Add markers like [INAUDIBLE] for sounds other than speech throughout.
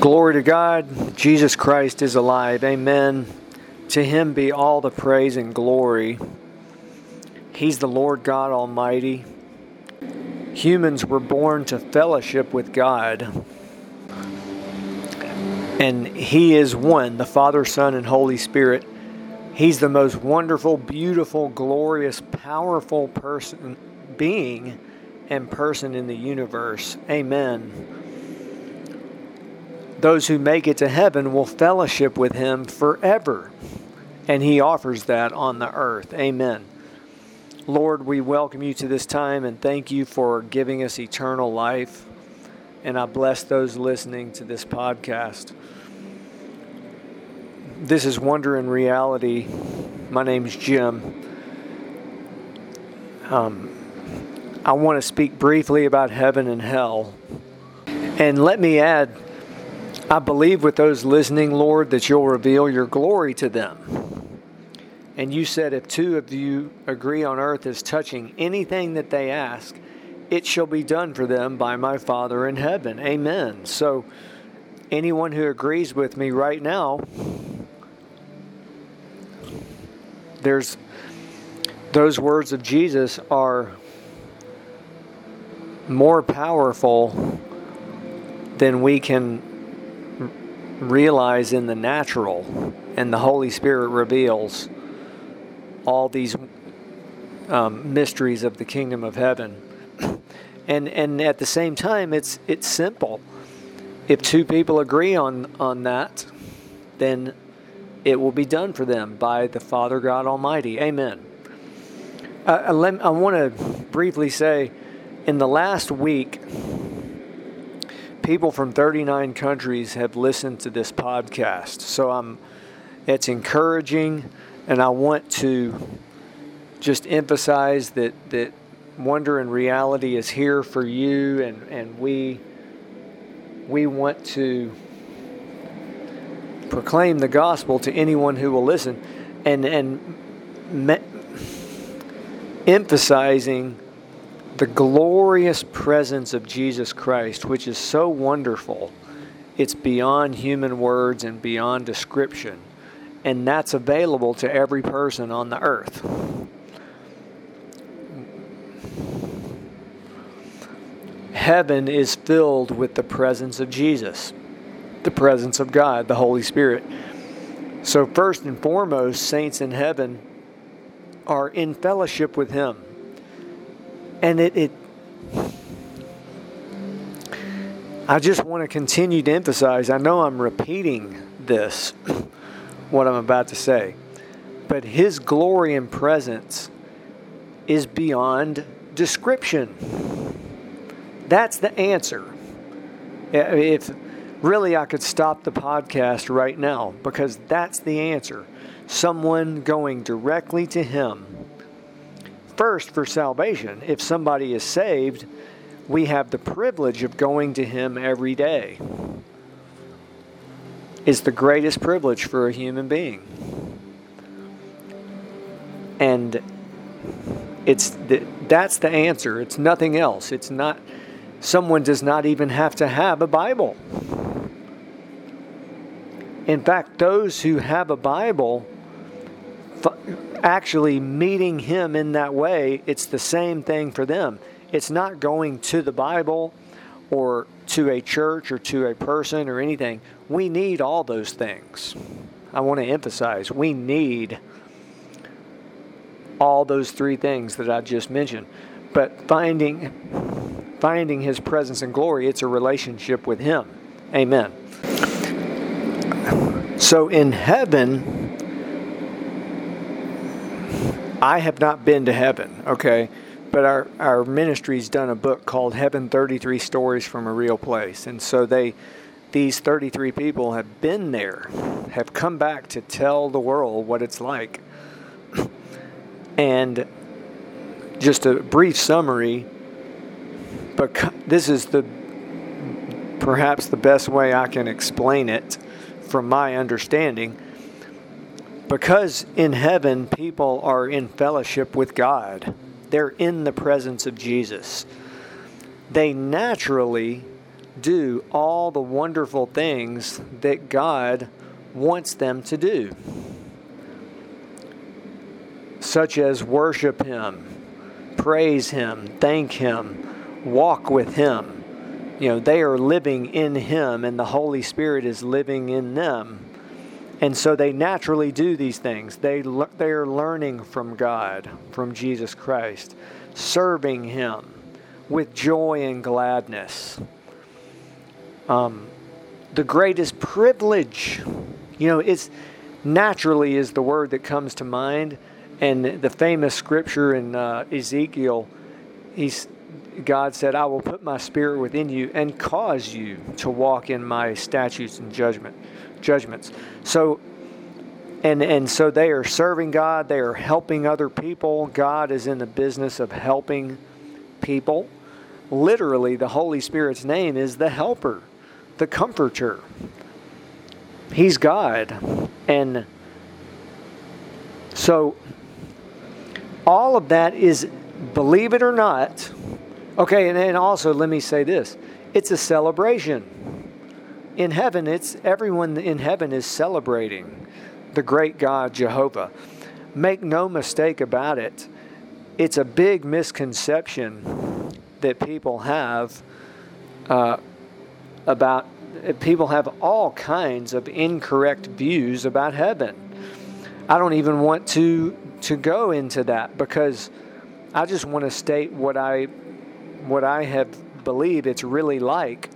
Glory to God. Jesus Christ is alive. Amen. To him be all the praise and glory. He's the Lord God Almighty. Humans were born to fellowship with God. And He is one, the Father, Son, and Holy Spirit. He's the most wonderful, beautiful, glorious, powerful person, being, and person in the universe. Amen those who make it to heaven will fellowship with him forever. And he offers that on the earth. Amen. Lord, we welcome you to this time and thank you for giving us eternal life. And I bless those listening to this podcast. This is Wonder in Reality. My name's Jim. Um, I want to speak briefly about heaven and hell. And let me add, I believe with those listening, Lord, that you'll reveal your glory to them. And you said, if two of you agree on earth as touching anything that they ask, it shall be done for them by my Father in heaven. Amen. So, anyone who agrees with me right now, there's those words of Jesus are more powerful than we can realize in the natural, and the Holy Spirit reveals all these um, mysteries of the kingdom of heaven. [CLEARS THROAT] and and at the same time, it's it's simple. If two people agree on on that, then it will be done for them by the Father God Almighty. Amen. Uh, I want to briefly say, in the last week, people from 39 countries have listened to this podcast. So I'm, it's encouraging, and I want to just emphasize that that wonder and reality is here for you, and and we we want to proclaim the gospel to anyone who will listen, and and me, emphasizing the glorious presence of Jesus Christ, which is so wonderful. It's beyond human words and beyond description. And that's available to every person on the earth. Heaven is filled with the presence of Jesus, the presence of God, the Holy Spirit. So, first and foremost, saints in heaven are in fellowship with Him and it, it I just want to continue to emphasize. I know I'm repeating this, [CLEARS THROAT] what I'm about to say, but His glory and presence is beyond description. That's the answer. If really I could stop the podcast right now because that's the answer. Someone going directly to Him first for salvation. If somebody is saved, we have the privilege of going to Him every day. It's the greatest privilege for a human being. And it's the, that's the answer. It's nothing else. It's not, someone does not even have to have a Bible. In fact, those who have a Bible actually meeting Him in that way, it's the same thing for them. It's not going to the Bible or to a church or to a person or anything. We need all those things. I want to emphasize we need all those three things that I just mentioned. But finding finding his presence and glory, it's a relationship with him. Amen. So in heaven, I have not been to heaven, okay? But our, our ministry's done a book called Heaven 33 Stories from a Real Place. And so they these 33 people have been there, have come back to tell the world what it's like. [CLEARS THROAT] And just a brief summary, but this is the perhaps the best way I can explain it from my understanding because in heaven, people are in fellowship with God, they're in the presence of Jesus. They naturally do all the wonderful things that God wants them to do, such as worship Him, praise Him, thank Him, walk with Him. You know, they are living in Him, and the Holy Spirit is living in them. And so they naturally do these things. They, they are learning from God, from Jesus Christ, serving Him with joy and gladness. Um, the greatest privilege, you know, it's naturally is the word that comes to mind. And the famous scripture in uh, Ezekiel, he's, God said, I will put my spirit within you and cause you to walk in my statutes and judgment judgments. So and and so they are serving God, they are helping other people. God is in the business of helping people. Literally, the Holy Spirit's name is the helper, the comforter. He's God. And so all of that is believe it or not. Okay, and, also let me say this. It's a celebration in heaven, it's everyone in heaven is celebrating the great God Jehovah. Make no mistake about it. It's a big misconception that people have uh, about people have all kinds of incorrect views about heaven. I don't even want to to go into that because I just want to state what I what I have believed it's really like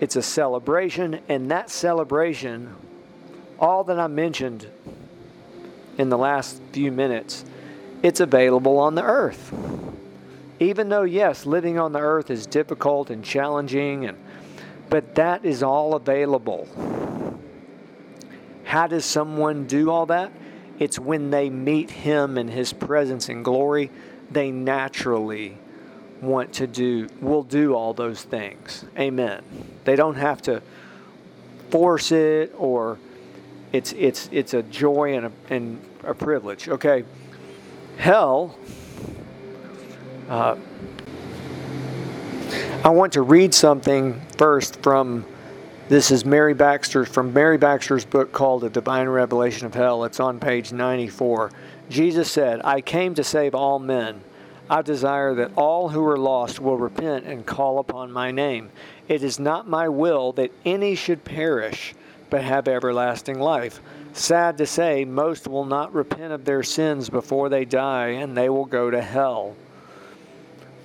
it's a celebration, and that celebration, all that I mentioned in the last few minutes, it's available on the earth. Even though, yes, living on the earth is difficult and challenging, and, but that is all available. How does someone do all that? It's when they meet Him in His presence and glory, they naturally want to do will do all those things. Amen. They don't have to force it or it's it's it's a joy and a, and a privilege. Okay. Hell uh, I want to read something first from this is Mary Baxter from Mary Baxter's book called The Divine Revelation of Hell. It's on page 94. Jesus said, I came to save all men. I desire that all who are lost will repent and call upon my name. It is not my will that any should perish, but have everlasting life. Sad to say, most will not repent of their sins before they die, and they will go to hell.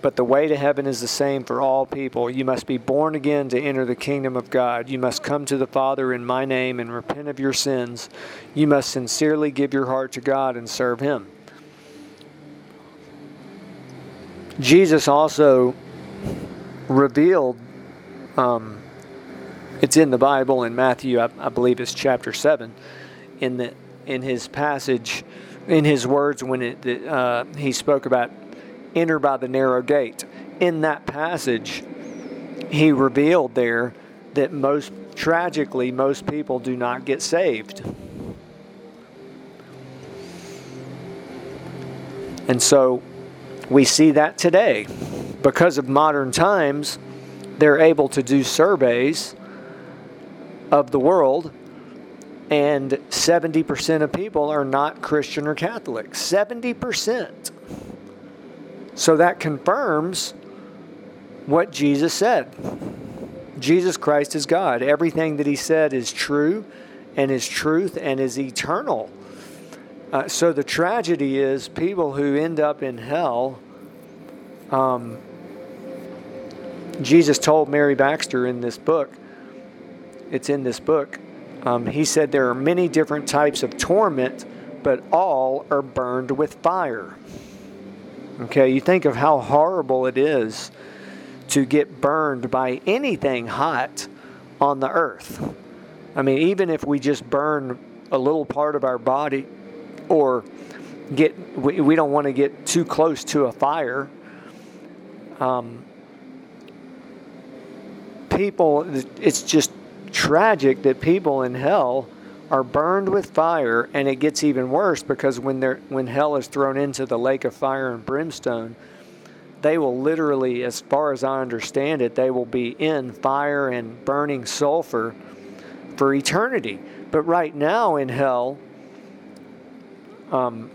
But the way to heaven is the same for all people. You must be born again to enter the kingdom of God. You must come to the Father in my name and repent of your sins. You must sincerely give your heart to God and serve Him. Jesus also revealed, um, it's in the Bible in Matthew, I, I, believe it's chapter 7, in, the, in his passage, in his words when it, uh, he spoke about enter by the narrow gate. In that passage, he revealed there that most tragically, most people do not get saved. And so we see that today. Because of modern times, they're able to do surveys of the world, and 70% of people are not Christian or Catholic. 70%. So that confirms what Jesus said. Jesus Christ is God. Everything that he said is true and is truth and is eternal. Uh, so the tragedy is people who end up in hell. Um, Jesus told Mary Baxter in this book, it's in this book, um, he said there are many different types of torment, but all are burned with fire. Okay, you think of how horrible it is to get burned by anything hot on the earth. I mean, even if we just burn a little part of our body, or get we, we don't want to get too close to a fire. Um, people, it's just tragic that people in hell are burned with fire, and it gets even worse because when they're when hell is thrown into the lake of fire and brimstone, they will literally, as far as I understand it, they will be in fire and burning sulfur for eternity. But right now in hell, um,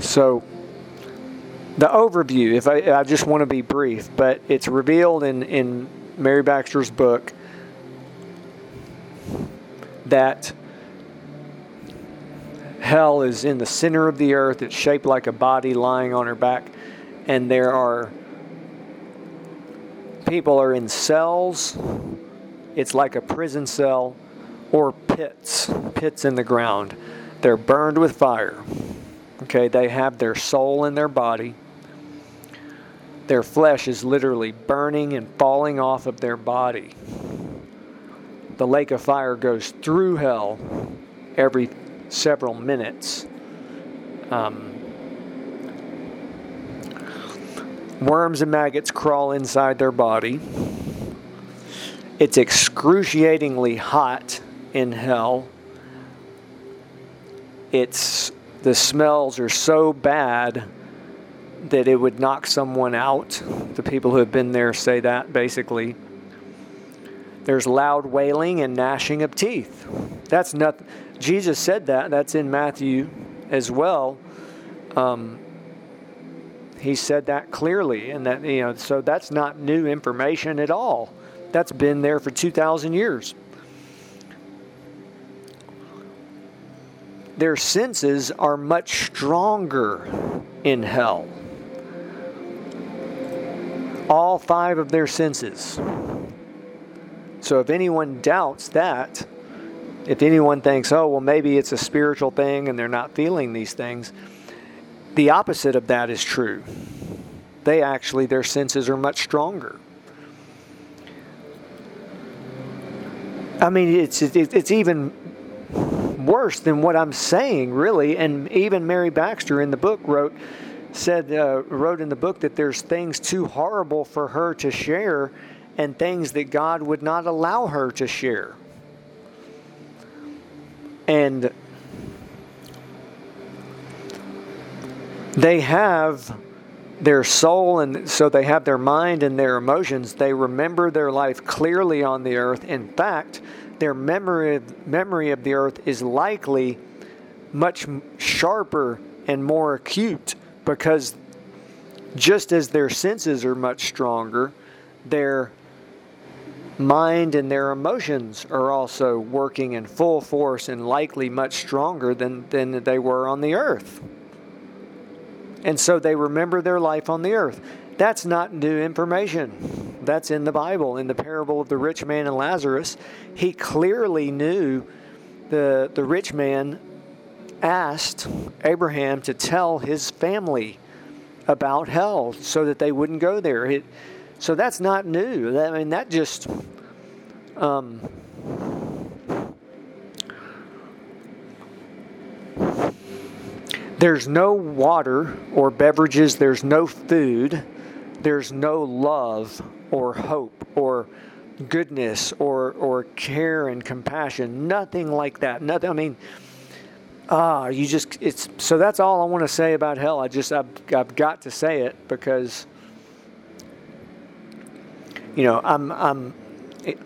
so the overview, if I, I just want to be brief, but it's revealed in, in Mary Baxter's book that hell is in the center of the earth. It's shaped like a body lying on her back, and there are people are in cells. It's like a prison cell or pits, pits in the ground. They're burned with fire. Okay, they have their soul in their body. Their flesh is literally burning and falling off of their body. The lake of fire goes through hell every several minutes. Um, worms and maggots crawl inside their body. It's excruciatingly hot in hell. It's the smells are so bad that it would knock someone out. The people who have been there say that basically. There's loud wailing and gnashing of teeth. That's not Jesus said that. That's in Matthew as well. Um, he said that clearly, and that you know, so that's not new information at all. That's been there for two thousand years. Their senses are much stronger in hell. All five of their senses. So if anyone doubts that, if anyone thinks, oh, well, maybe it's a spiritual thing and they're not feeling these things, the opposite of that is true. They actually, their senses are much stronger. I mean, it's, it's even worse than what I'm saying, really. And even Mary Baxter in the book wrote, said, uh, wrote in the book that there's things too horrible for her to share and things that God would not allow her to share. And they have their soul and so they have their mind and their emotions they remember their life clearly on the earth in fact their memory of, memory of the earth is likely much sharper and more acute because just as their senses are much stronger their mind and their emotions are also working in full force and likely much stronger than, than they were on the earth. And so they remember their life on the earth. That's not new information. That's in the Bible. In the parable of the rich man and Lazarus, he clearly knew the, the rich man asked Abraham to tell his family about hell so that they wouldn't go there. It, so that's not new. I mean, that just. Um, there's no water or beverages, there's no food, there's no love or hope or goodness or, or care and compassion. Nothing like that. Nothing. I mean, ah, you just, it's, so that's all I want to say about hell. I just, I've, I've got to say it because you know, I'm, I'm, it,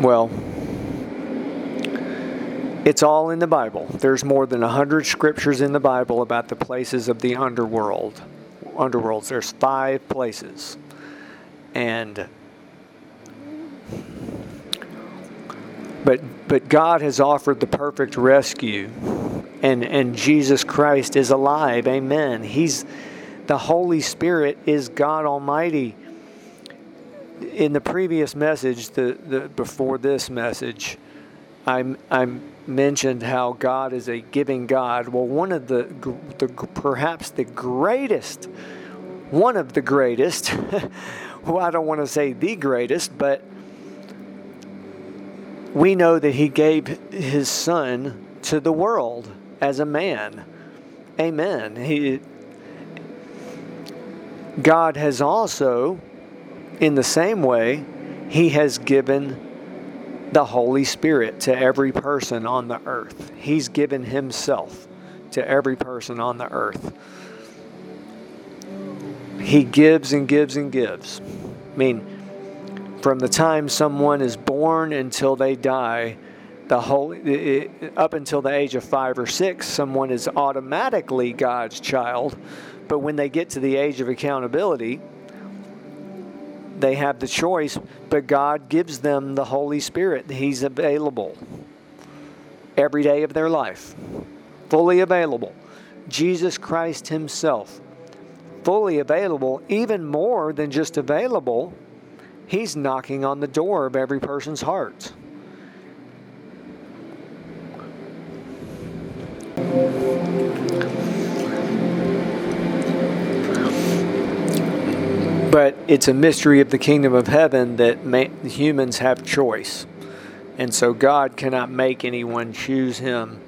well, it's all in the Bible. There's more than a hundred scriptures in the Bible about the places of the underworld. Underworlds. There's five places, and but but God has offered the perfect rescue, and and Jesus Christ is alive. Amen. He's the Holy Spirit is God Almighty. In the previous message, the, the before this message, I, I mentioned how God is a giving God. Well, one of the, the perhaps the greatest, one of the greatest, [LAUGHS] well, I don't want to say the greatest, but we know that He gave His Son to the world as a man. Amen. He God has also, in the same way, He has given the Holy Spirit to every person on the earth. He's given Himself to every person on the earth. He gives and gives and gives. I mean, from the time someone is born until they die, the whole up until the age of five or six, someone is automatically God's child. But when they get to the age of accountability, they have the choice, but God gives them the Holy Spirit. He's available every day of their life, fully available. Jesus Christ Himself, fully available, even more than just available, He's knocking on the door of every person's heart. But it's a mystery of the kingdom of heaven that humans have choice. And so God cannot make anyone choose him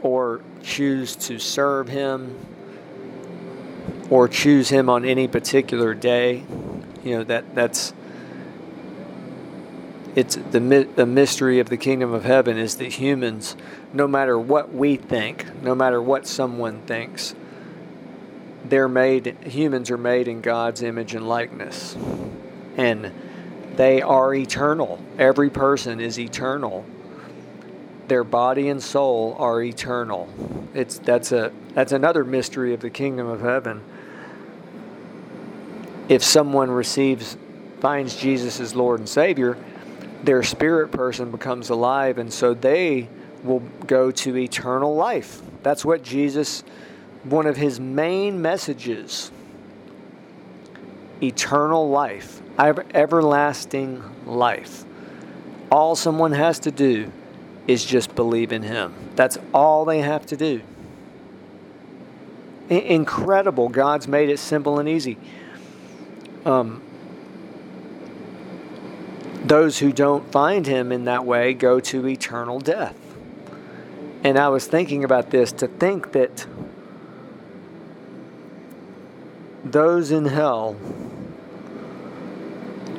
or choose to serve him or choose him on any particular day. You know, that that's it's the the mystery of the kingdom of heaven is that humans no matter what we think, no matter what someone thinks, they're made humans are made in God's image and likeness. And they are eternal. Every person is eternal. Their body and soul are eternal. It's that's a that's another mystery of the kingdom of heaven. If someone receives finds Jesus as Lord and Savior, their spirit person becomes alive and so they will go to eternal life. That's what Jesus one of his main messages eternal life, everlasting life. All someone has to do is just believe in him. That's all they have to do. I- incredible. God's made it simple and easy. Um, those who don't find him in that way go to eternal death. And I was thinking about this to think that those in hell,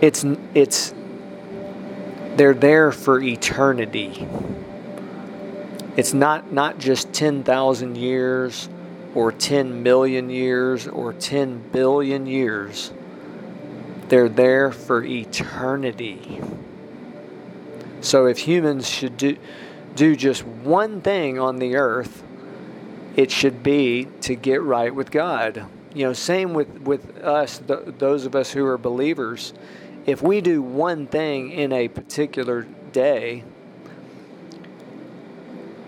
it's it's they're there for eternity. It's not not just 10,000 years or 10 million years or 10 billion years. They're there for eternity. So if humans should do do just one thing on the earth, it should be to get right with God you know, same with with us, the, those of us who are believers. If we do one thing in a particular day,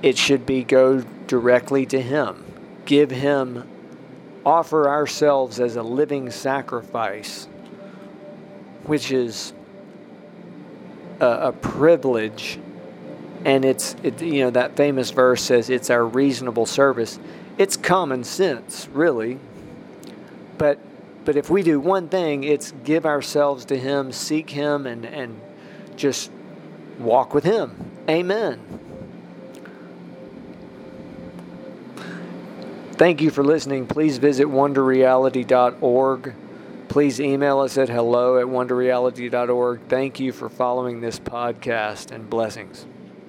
it should be go directly to Him, give Him, offer ourselves as a living sacrifice, which is a, a privilege. And it's, it, you know, that famous verse says it's our reasonable service. It's common sense, really. But but if we do one thing, it's give ourselves to Him, seek Him, and, and just walk with Him. Amen. Thank you for listening. Please visit wonderreality.org. Please email us at hello at wonderreality.org. Thank you for following this podcast and blessings.